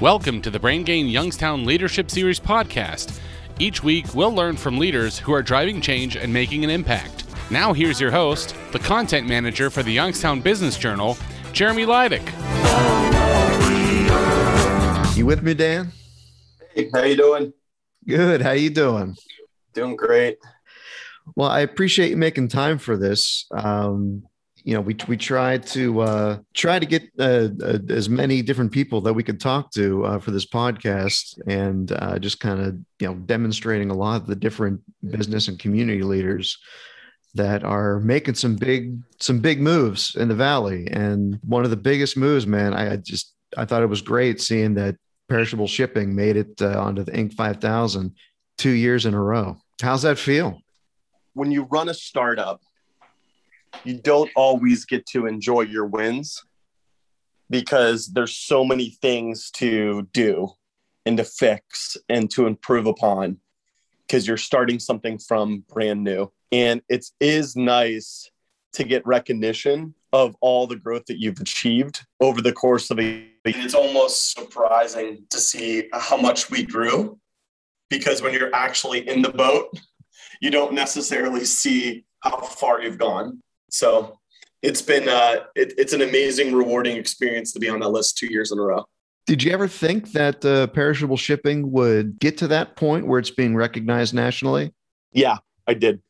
Welcome to the Brain Gain Youngstown Leadership Series podcast. Each week, we'll learn from leaders who are driving change and making an impact. Now, here's your host, the content manager for the Youngstown Business Journal, Jeremy Lydic. You with me, Dan? Hey, how you doing? Good. How you doing? Doing great. Well, I appreciate you making time for this. Um, you know, we we tried to uh, try to get uh, uh, as many different people that we could talk to uh, for this podcast, and uh, just kind of you know demonstrating a lot of the different business and community leaders that are making some big some big moves in the valley. And one of the biggest moves, man, I just I thought it was great seeing that perishable shipping made it uh, onto the Inc. 5000 two years in a row. How's that feel? When you run a startup you don't always get to enjoy your wins because there's so many things to do and to fix and to improve upon because you're starting something from brand new and it is nice to get recognition of all the growth that you've achieved over the course of a year. it's almost surprising to see how much we grew because when you're actually in the boat you don't necessarily see how far you've gone so it's been uh, it, it's an amazing, rewarding experience to be on that list two years in a row. Did you ever think that uh, perishable shipping would get to that point where it's being recognized nationally? Yeah, I did.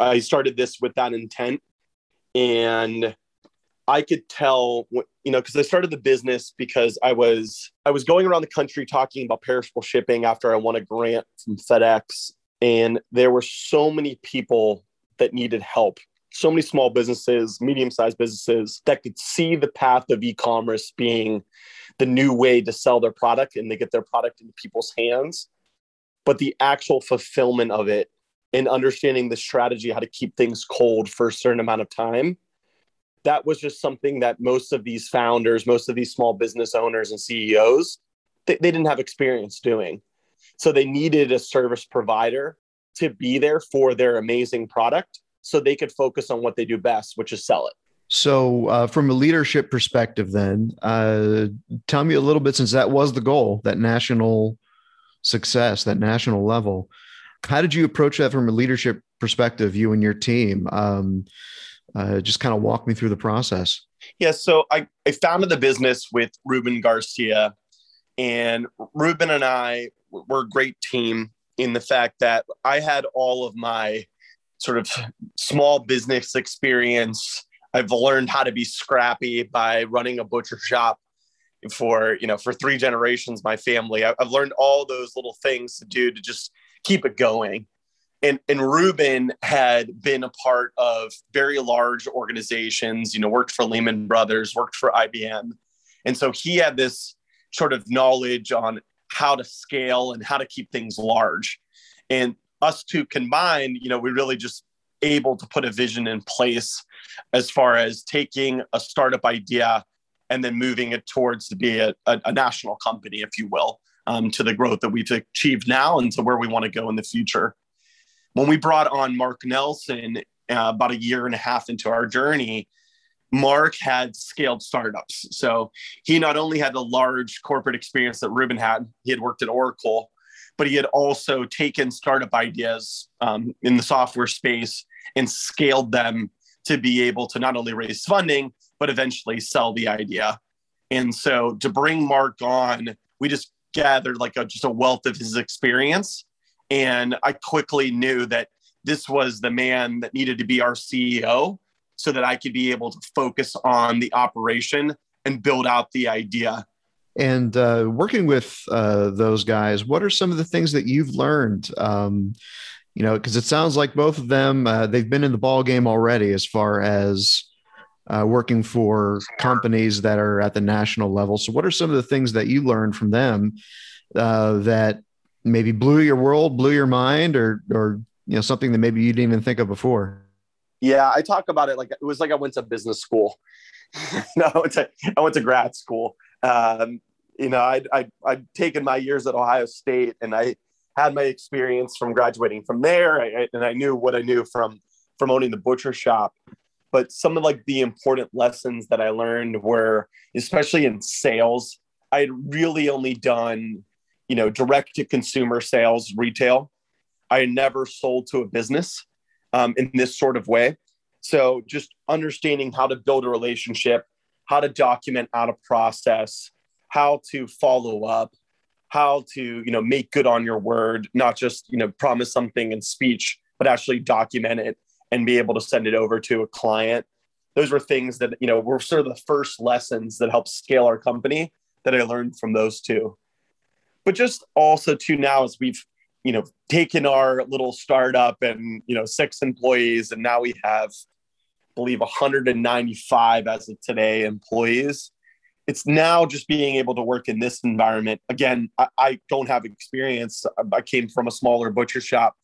I started this with that intent, and I could tell, you know, because I started the business because I was I was going around the country talking about perishable shipping after I won a grant from FedEx, and there were so many people that needed help so many small businesses, medium sized businesses that could see the path of e commerce being the new way to sell their product and they get their product into people's hands. But the actual fulfillment of it and understanding the strategy, how to keep things cold for a certain amount of time, that was just something that most of these founders, most of these small business owners and CEOs, they, they didn't have experience doing. So they needed a service provider to be there for their amazing product so they could focus on what they do best, which is sell it. So, uh, from a leadership perspective, then, uh, tell me a little bit since that was the goal, that national success, that national level. How did you approach that from a leadership perspective, you and your team? Um, uh, just kind of walk me through the process. Yeah, so I, I founded the business with Ruben Garcia, and Ruben and I were a great team in the fact that I had all of my sort of small business experience. I've learned how to be scrappy by running a butcher shop for you know for three generations my family. I've learned all those little things to do to just keep it going. And and ruben had been a part of very large organizations you know worked for lehman brothers worked for ibm and so he had this sort of knowledge on how to scale and how to keep things large. And us two combined, you know, we really just able to put a vision in place as far as taking a startup idea and then moving it towards to be a, a, a national company, if you will, um, to the growth that we've achieved now and to where we want to go in the future. When we brought on Mark Nelson uh, about a year and a half into our journey, Mark had scaled startups. So he not only had the large corporate experience that Ruben had, he had worked at Oracle, but he had also taken startup ideas um, in the software space and scaled them to be able to not only raise funding, but eventually sell the idea. And so to bring Mark on, we just gathered like a, just a wealth of his experience. And I quickly knew that this was the man that needed to be our CEO so that I could be able to focus on the operation and build out the idea and uh, working with uh, those guys, what are some of the things that you've learned? Um, you know, because it sounds like both of them uh, they've been in the ball game already as far as uh, working for companies that are at the national level. So, what are some of the things that you learned from them uh, that maybe blew your world, blew your mind, or or you know something that maybe you didn't even think of before? Yeah, I talk about it like it was like I went to business school. no, I went to I went to grad school. Um, you know, I'd, I'd, I'd, taken my years at Ohio State and I had my experience from graduating from there. I, and I knew what I knew from, from owning the butcher shop. But some of like the important lessons that I learned were, especially in sales, I had really only done, you know, direct to consumer sales, retail. I never sold to a business um, in this sort of way. So just understanding how to build a relationship, how to document out a process, how to follow up, how to you know make good on your word, not just you know promise something in speech, but actually document it and be able to send it over to a client. Those were things that you know were sort of the first lessons that helped scale our company that I learned from those two. But just also too now as we've you know taken our little startup and you know six employees and now we have believe 195 as of today employees. It's now just being able to work in this environment. Again i, I don't have experience. I came from a smaller butcher shop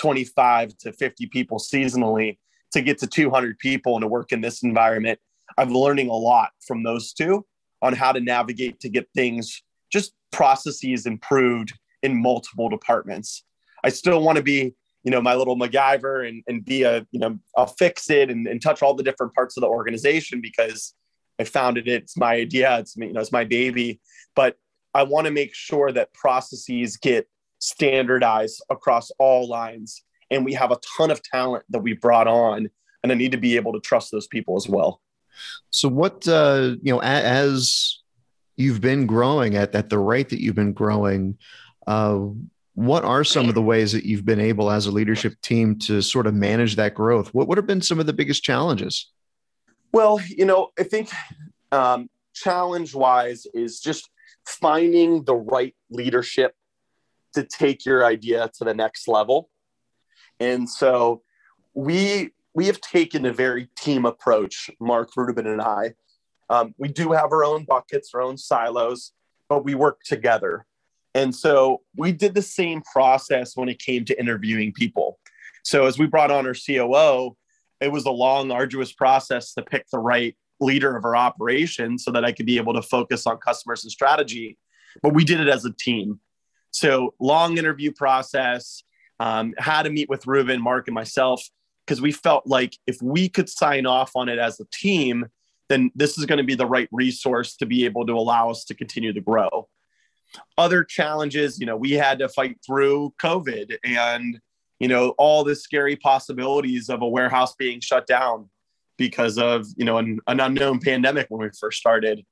25 to 50 people seasonally to get to 200 people and to work in this environment. I'm learning a lot from those two on how to navigate to get things just processes improved in multiple departments. I still want to be, you know, my little MacGyver and, and be a, you know, I'll fix it and, and touch all the different parts of the organization because I founded it. It's my idea. It's, you know, it's my baby. But I want to make sure that processes get standardized across all lines. And we have a ton of talent that we brought on. And I need to be able to trust those people as well. So, what, uh, you know, as you've been growing at, at the rate that you've been growing, uh, what are some of the ways that you've been able as a leadership team to sort of manage that growth? What would have been some of the biggest challenges? Well, you know, I think um, challenge wise is just finding the right leadership to take your idea to the next level. And so we we have taken a very team approach, Mark Ruben and I. Um, we do have our own buckets, our own silos, but we work together. And so we did the same process when it came to interviewing people. So as we brought on our COO, it was a long, arduous process to pick the right leader of our operation so that I could be able to focus on customers and strategy. But we did it as a team. So long interview process, um, had to meet with Ruben, Mark, and myself because we felt like if we could sign off on it as a team, then this is going to be the right resource to be able to allow us to continue to grow other challenges, you know, we had to fight through COVID and, you know, all the scary possibilities of a warehouse being shut down because of, you know, an, an unknown pandemic when we first started.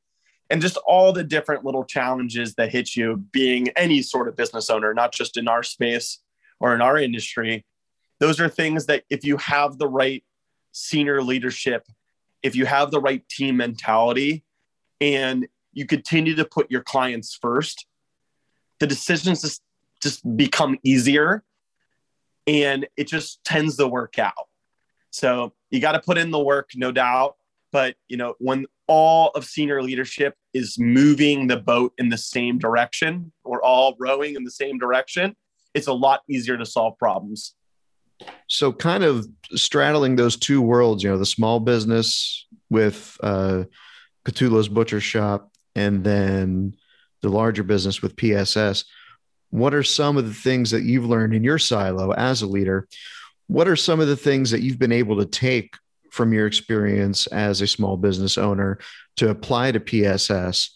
And just all the different little challenges that hit you being any sort of business owner, not just in our space or in our industry. Those are things that if you have the right senior leadership, if you have the right team mentality, and you continue to put your clients first, the decisions just just become easier and it just tends to work out. So you got to put in the work no doubt but you know when all of senior leadership is moving the boat in the same direction or all rowing in the same direction it's a lot easier to solve problems. So kind of straddling those two worlds you know the small business with uh Catullo's butcher shop and then the larger business with PSS. What are some of the things that you've learned in your silo as a leader? What are some of the things that you've been able to take from your experience as a small business owner to apply to PSS?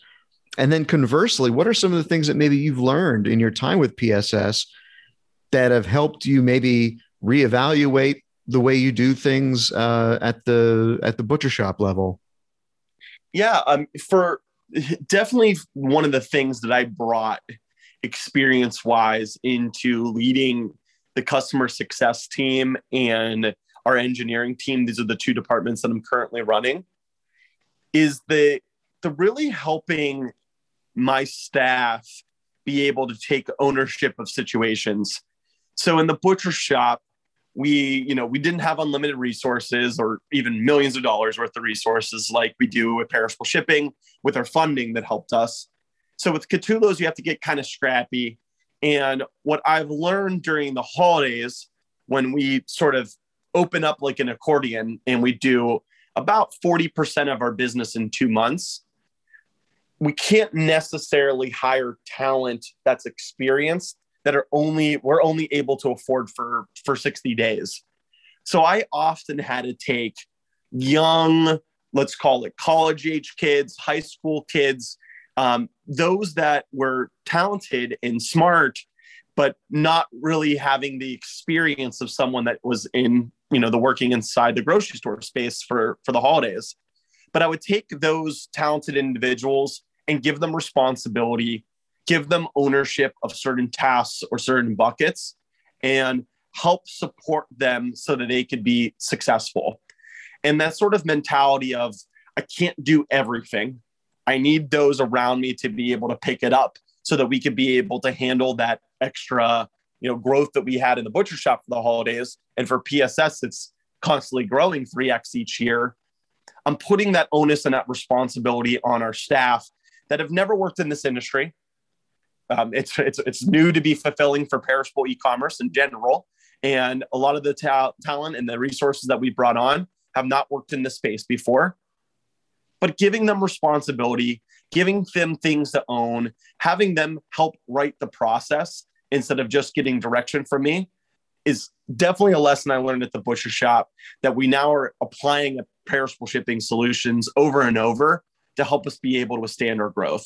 And then conversely, what are some of the things that maybe you've learned in your time with PSS that have helped you maybe reevaluate the way you do things uh, at the at the butcher shop level? Yeah, um, for definitely one of the things that I brought experience wise into leading the customer success team and our engineering team. These are the two departments that I'm currently running. Is the the really helping my staff be able to take ownership of situations. So in the butcher shop, we you know we didn't have unlimited resources or even millions of dollars worth of resources like we do with perishable shipping with our funding that helped us. So with catullo's you have to get kind of scrappy. And what i've learned during the holidays when we sort of open up like an accordion and we do about 40% of our business in two months we can't necessarily hire talent that's experienced that are only we're only able to afford for for 60 days so i often had to take young let's call it college age kids high school kids Um, those that were talented and smart, but not really having the experience of someone that was in, you know, the working inside the grocery store space for for the holidays. But I would take those talented individuals and give them responsibility, give them ownership of certain tasks or certain buckets, and help support them so that they could be successful. And that sort of mentality of, I can't do everything. I need those around me to be able to pick it up so that we could be able to handle that extra, you know, growth that we had in the butcher shop for the holidays. And for PSS, it's constantly growing 3x each year. I'm putting that onus and that responsibility on our staff that have never worked in this industry. Um, it's, it's, it's new to be fulfilling for perishable e-commerce in general. And a lot of the ta- talent and the resources that we brought on have not worked in this space before. But giving them responsibility, giving them things to own, having them help write the process instead of just getting direction from me is definitely a lesson I learned at the butcher shop that we now are applying at perishable shipping solutions over and over to help us be able to withstand our growth.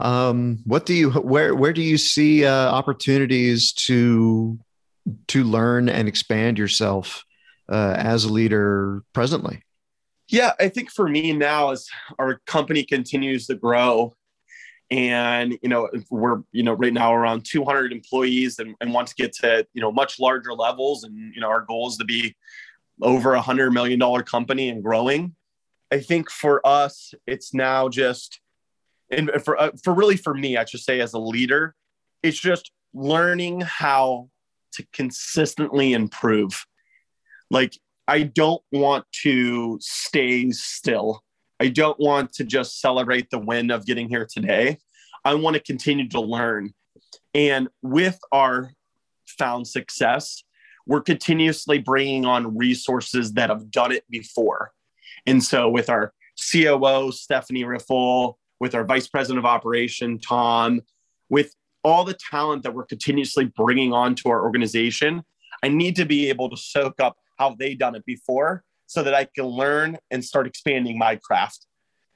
Um, what do you where where do you see uh, opportunities to to learn and expand yourself uh, as a leader presently? Yeah, I think for me now, as our company continues to grow, and you know we're you know right now around 200 employees and, and want to get to you know much larger levels, and you know our goal is to be over a hundred million dollar company and growing. I think for us, it's now just, and for uh, for really for me, I should say as a leader, it's just learning how to consistently improve. Like, I don't want to stay still. I don't want to just celebrate the win of getting here today. I want to continue to learn. And with our found success, we're continuously bringing on resources that have done it before. And so, with our COO, Stephanie Riffle, with our Vice President of Operation, Tom, with all the talent that we're continuously bringing onto our organization, I need to be able to soak up how they done it before so that I can learn and start expanding my craft.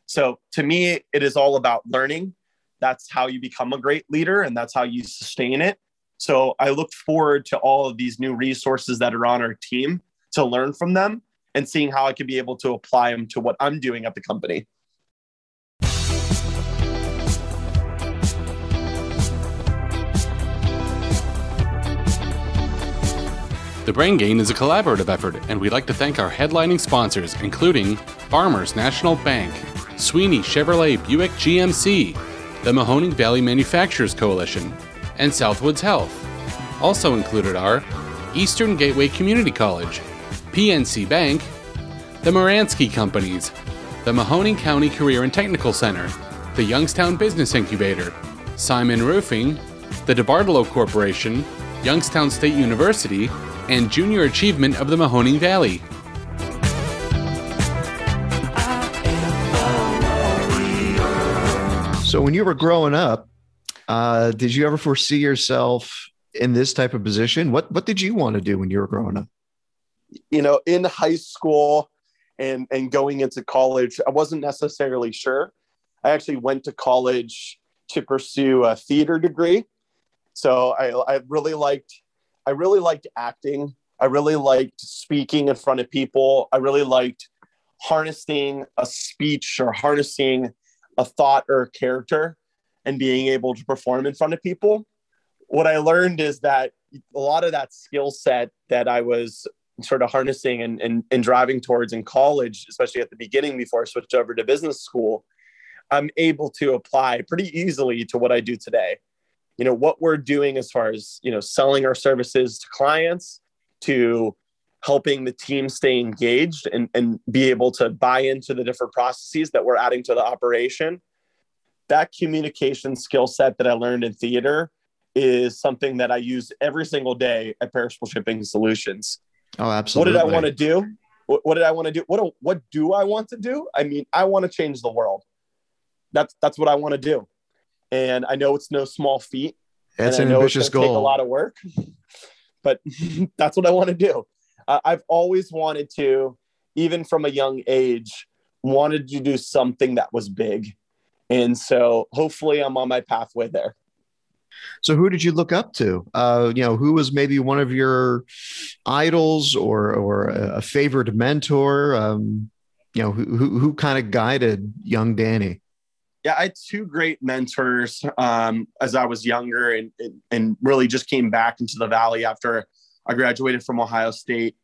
So to me, it is all about learning. That's how you become a great leader and that's how you sustain it. So I look forward to all of these new resources that are on our team to learn from them and seeing how I can be able to apply them to what I'm doing at the company. The Brain Gain is a collaborative effort, and we'd like to thank our headlining sponsors, including Farmers National Bank, Sweeney Chevrolet Buick GMC, the Mahoning Valley Manufacturers Coalition, and Southwoods Health. Also included are Eastern Gateway Community College, PNC Bank, the Moransky Companies, the Mahoning County Career and Technical Center, the Youngstown Business Incubator, Simon Roofing, the DeBartolo Corporation, Youngstown State University, and Junior Achievement of the Mahoning Valley. So, when you were growing up, uh, did you ever foresee yourself in this type of position? What What did you want to do when you were growing up? You know, in high school and and going into college, I wasn't necessarily sure. I actually went to college to pursue a theater degree. So I, I really liked I really liked acting. I really liked speaking in front of people. I really liked harnessing a speech or harnessing a thought or a character and being able to perform in front of people. What I learned is that a lot of that skill set that I was sort of harnessing and, and, and driving towards in college, especially at the beginning before I switched over to business school, I'm able to apply pretty easily to what I do today you know what we're doing as far as you know selling our services to clients to helping the team stay engaged and, and be able to buy into the different processes that we're adding to the operation. That communication skill set that i learned in theater is something that i use every single day at perishable shipping solutions. Oh absolutely what did i want to do? What, what did i want to do? What, do, what do i want to do? I mean i want to change the world. That's that's what i want to do and I know it's no small feat. That's an ambitious goal. Take a lot of work, but that's what I want to do. Uh, I've always wanted to, even from a young age, wanted to do something that was big. And so hopefully I'm on my pathway there. So who did you look up to? Uh, you know, who was maybe one of your idols or or a favorite mentor? Um, you know, who who, who kind of guided young Danny? Yeah, I had two great mentors um, as I was younger, and, and really just came back into the valley after I graduated from Ohio State,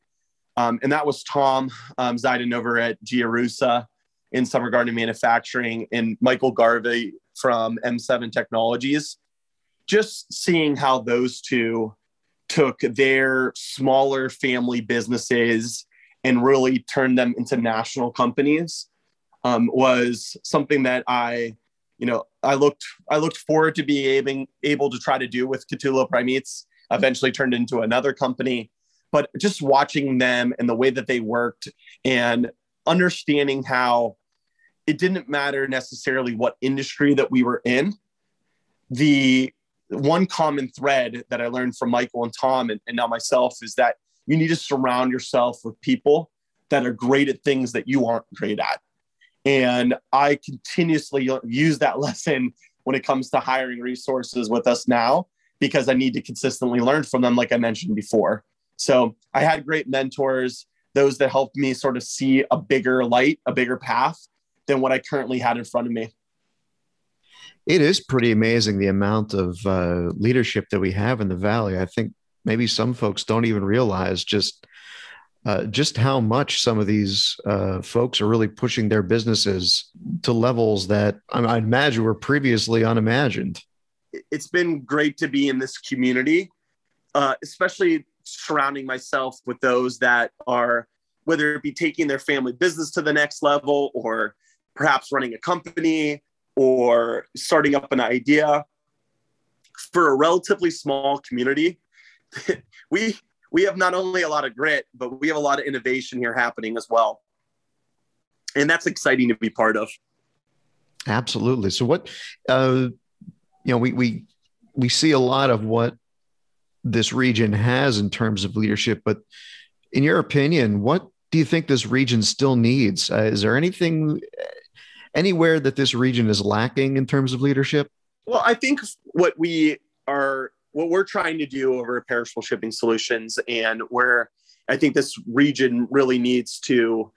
um, and that was Tom um, Ziden over at Giarusa in Summer Garden Manufacturing, and Michael Garvey from M7 Technologies. Just seeing how those two took their smaller family businesses and really turned them into national companies um, was something that I, you know, I looked I looked forward to being able, to try to do with Catullo Prime Meats. Eventually turned into another company, but just watching them and the way that they worked and understanding how it didn't matter necessarily what industry that we were in. The one common thread that I learned from Michael and Tom and, and now myself is that you need to surround yourself with people that are great at things that you aren't great at. And I continuously use that lesson when it comes to hiring resources with us now because I need to consistently learn from them, like I mentioned before. So I had great mentors, those that helped me sort of see a bigger light, a bigger path than what I currently had in front of me it is pretty amazing the amount of uh, leadership that we have in the valley. I think maybe some folks don't even realize just uh, just how much some of these uh, folks are really pushing their businesses to levels that I imagine were previously unimagined. It's been great to be in this community, uh, especially surrounding myself with those that are, whether it be taking their family business to the next level or perhaps running a company or starting up an idea for a relatively small community we we have not only a lot of grit but we have a lot of innovation here happening as well. And that's exciting to be part of. Absolutely. So what uh you know we we we see a lot of what this region has in terms of leadership but in your opinion what do you think this region still needs? Uh, is there anything anywhere that this region is lacking in terms of leadership? Well, I think what we are, what we're trying to do over Perishable Shipping Solutions, and where I think this region really needs to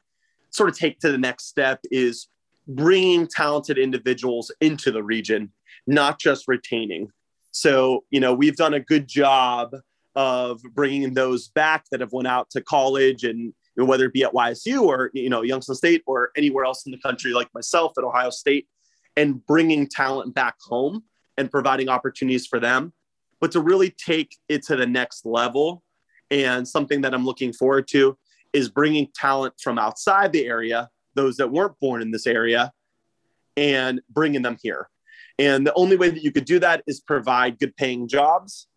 sort of take to the next step is bringing talented individuals into the region, not just retaining. So, you know, we've done a good job of bringing those back that have went out to college and you know, whether it be at YSU or you know Youngstown State or anywhere else in the country, like myself at Ohio State, and bringing talent back home and providing opportunities for them. But to really take it to the next level, and something that I'm looking forward to is bringing talent from outside the area, those that weren't born in this area, and bringing them here. And the only way that you could do that is provide good paying jobs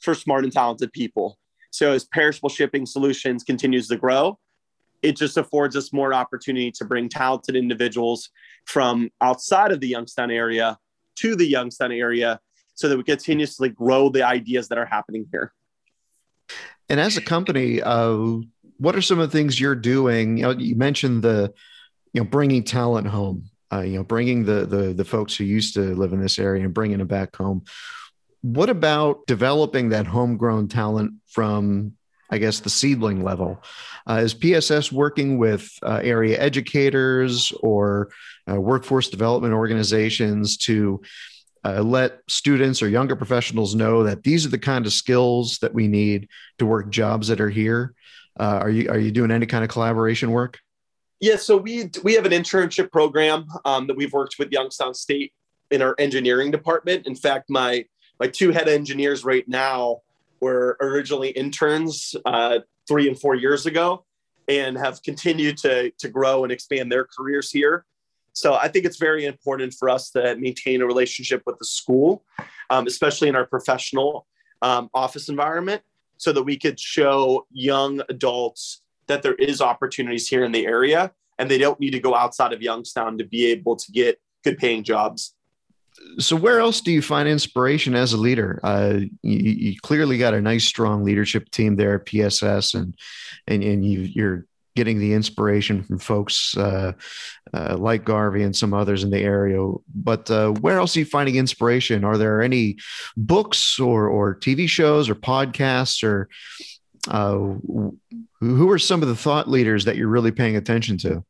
for smart and talented people. So as perishable shipping solutions continues to grow, it just affords us more opportunity to bring talented individuals from outside of the Youngstown area to the Youngstown area so that we continuously grow the ideas that are happening here. And as a company, uh, what are some of the things you're doing? You know, you mentioned the, you know, bringing talent home. Uh, you know, bringing the the the folks who used to live in this area and bringing them back home. What about developing that homegrown talent from, I guess, the seedling level? Uh, is PSS working with uh, area educators or uh, workforce development organizations to uh, let students or younger professionals know that these are the kind of skills that we need to work jobs that are here? Uh, are you are you doing any kind of collaboration work? Yeah, so we we have an internship program um, that we've worked with Youngstown State in our engineering department. In fact, my my two head engineers right now were originally interns uh, three and four years ago and have continued to, to grow and expand their careers here. So I think it's very important for us to maintain a relationship with the school, um, especially in our professional um, office environment, so that we could show young adults that there is opportunities here in the area and they don't need to go outside of Youngstown to be able to get good paying jobs so where else do you find inspiration as a leader? Uh, you, you, clearly got a nice, strong leadership team there at PSS, and and and you, you're getting the inspiration from folks uh, uh, like Garvey and some others in the area. But uh, where else are you finding inspiration? Are there any books or or TV shows or podcasts or uh, who are some of the thought leaders that you're really paying attention to?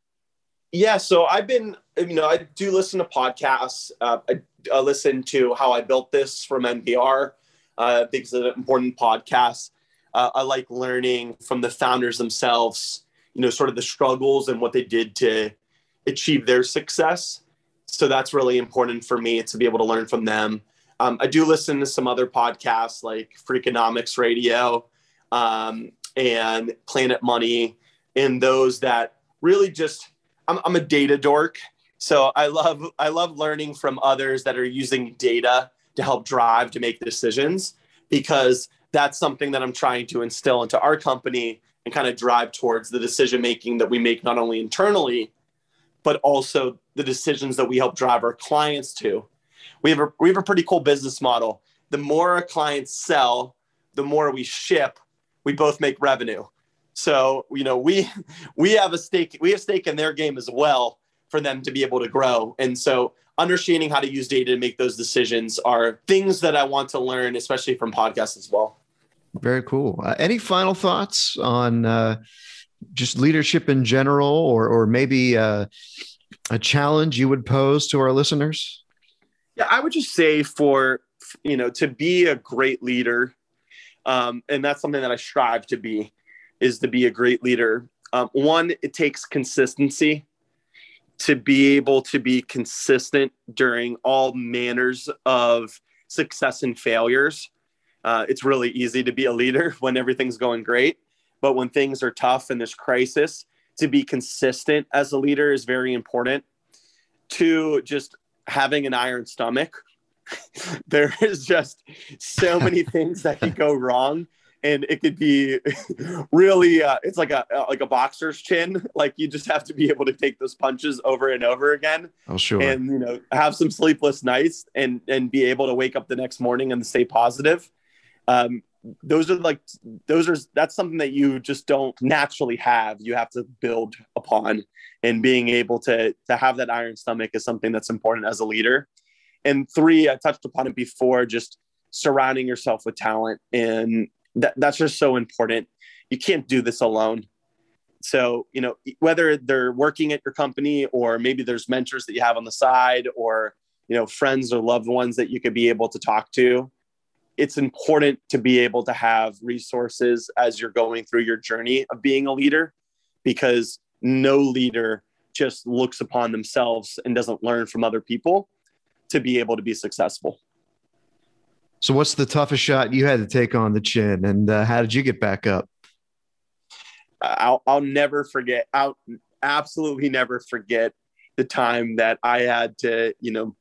Yeah, so I've been, you know, I do listen to podcasts. Uh, I, I, listen to How I Built This from NPR. I think it's an important podcast. Uh, I like learning from the founders themselves, you know, sort of the struggles and what they did to achieve their success. So that's really important for me to be able to learn from them. Um, I do listen to some other podcasts like Freakonomics Radio um, and Planet Money, and those that really just I'm, I'm a data dork. So I love I love learning from others that are using data to help drive to make decisions because that's something that I'm trying to instill into our company and kind of drive towards the decision making that we make not only internally but also the decisions that we help drive our clients to. We have a we have a pretty cool business model. The more our clients sell, the more we ship, we both make revenue. So, you know, we we have a stake we have stake in their game as well for them to be able to grow. And so understanding how to use data to make those decisions are things that I want to learn, especially from podcasts as well. Very cool. Uh, any final thoughts on uh, just leadership in general, or or maybe uh, a challenge you would pose to our listeners? Yeah, I would just say for you know to be a great leader, um, and that's something that I strive to be is to be a great leader. Um, one, it takes consistency to be able to be consistent during all manners of success and failures. Uh, it's really easy to be a leader when everything's going great, but when things are tough and there's crisis, to be consistent as a leader is very important. To just having an iron stomach. there is just so many things that could go wrong and it could be really uh, it's like a uh, like a boxer's chin like you just have to be able to take those punches over and over again oh sure and you know have some sleepless nights and and be able to wake up the next morning and stay positive um, those are like those are that's something that you just don't naturally have you have to build upon and being able to to have that iron stomach is something that's important as a leader and three i touched upon it before just surrounding yourself with talent and that, that's just so important. You can't do this alone. So, you know, whether they're working at your company or maybe there's mentors that you have on the side or, you know, friends or loved ones that you could be able to talk to, it's important to be able to have resources as you're going through your journey of being a leader because no leader just looks upon themselves and doesn't learn from other people to be able to be successful. So, what's the toughest shot you had to take on the chin, and uh, how did you get back up? I'll, I'll never forget. I'll absolutely never forget the time that I had to, you know,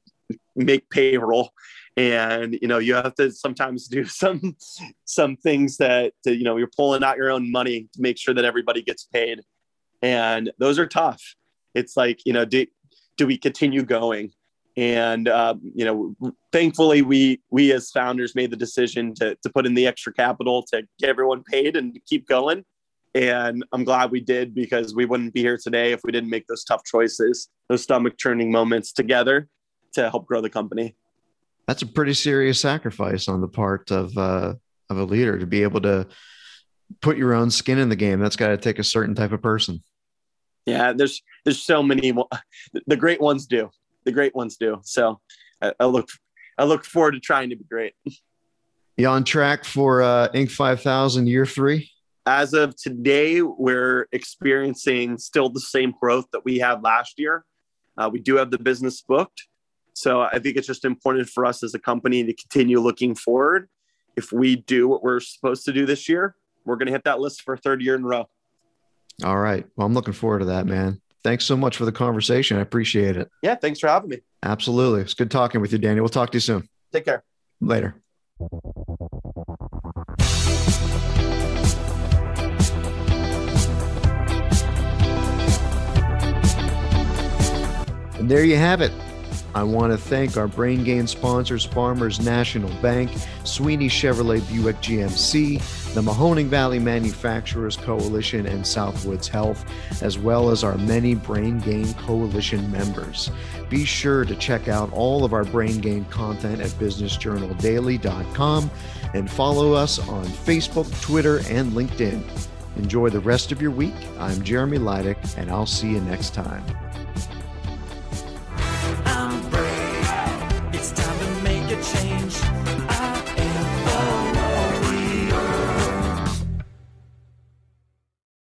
make payroll, and you know, you have to sometimes do some some things that you know you're pulling out your own money to make sure that everybody gets paid, and those are tough. It's like you know, do do we continue going? and uh, you know thankfully we we as founders made the decision to, to put in the extra capital to get everyone paid and keep going and i'm glad we did because we wouldn't be here today if we didn't make those tough choices those stomach churning moments together to help grow the company that's a pretty serious sacrifice on the part of uh, of a leader to be able to put your own skin in the game that's got to take a certain type of person yeah there's there's so many the great ones do the great ones do. So I, I look I look forward to trying to be great. You on track for uh, Inc. 5000 year three? As of today, we're experiencing still the same growth that we had last year. Uh, we do have the business booked. So I think it's just important for us as a company to continue looking forward. If we do what we're supposed to do this year, we're going to hit that list for a third year in a row. All right. Well, I'm looking forward to that, man thanks so much for the conversation. I appreciate it. Yeah, thanks for having me. Absolutely. It's good talking with you, Danny. We'll talk to you soon. Take care. Later. And there you have it. I want to thank our Brain Gain sponsors, Farmers National Bank, Sweeney Chevrolet Buick GMC, the Mahoning Valley Manufacturers Coalition, and Southwoods Health, as well as our many Brain Gain Coalition members. Be sure to check out all of our Brain Gain content at businessjournaldaily.com and follow us on Facebook, Twitter, and LinkedIn. Enjoy the rest of your week. I'm Jeremy Lydic, and I'll see you next time.